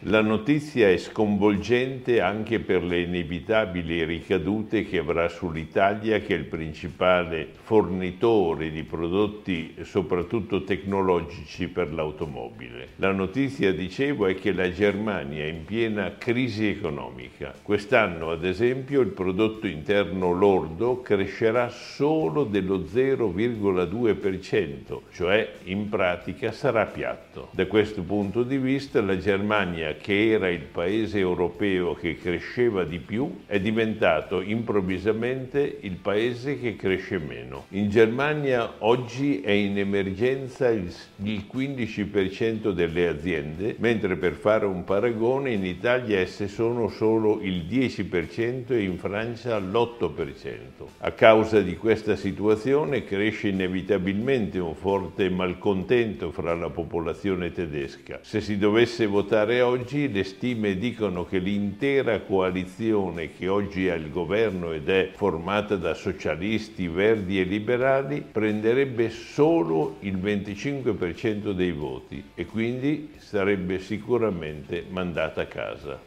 La notizia è sconvolgente anche per le inevitabili ricadute che avrà sull'Italia, che è il principale fornitore di prodotti soprattutto tecnologici per l'automobile. La notizia, dicevo, è che la Germania è in piena crisi economica. Quest'anno, ad esempio, il prodotto interno lordo crescerà solo dello 0,2%, cioè in pratica sarà piatto. Da questo punto di vista la Germania che era il paese europeo che cresceva di più, è diventato improvvisamente il paese che cresce meno. In Germania oggi è in emergenza il 15% delle aziende, mentre per fare un paragone in Italia esse sono solo il 10% e in Francia l'8%. A causa di questa situazione cresce inevitabilmente un forte malcontento fra la popolazione tedesca. Se si dovesse votare oggi, oggi le stime dicono che l'intera coalizione che oggi ha il governo ed è formata da socialisti, verdi e liberali prenderebbe solo il 25% dei voti e quindi sarebbe sicuramente mandata a casa.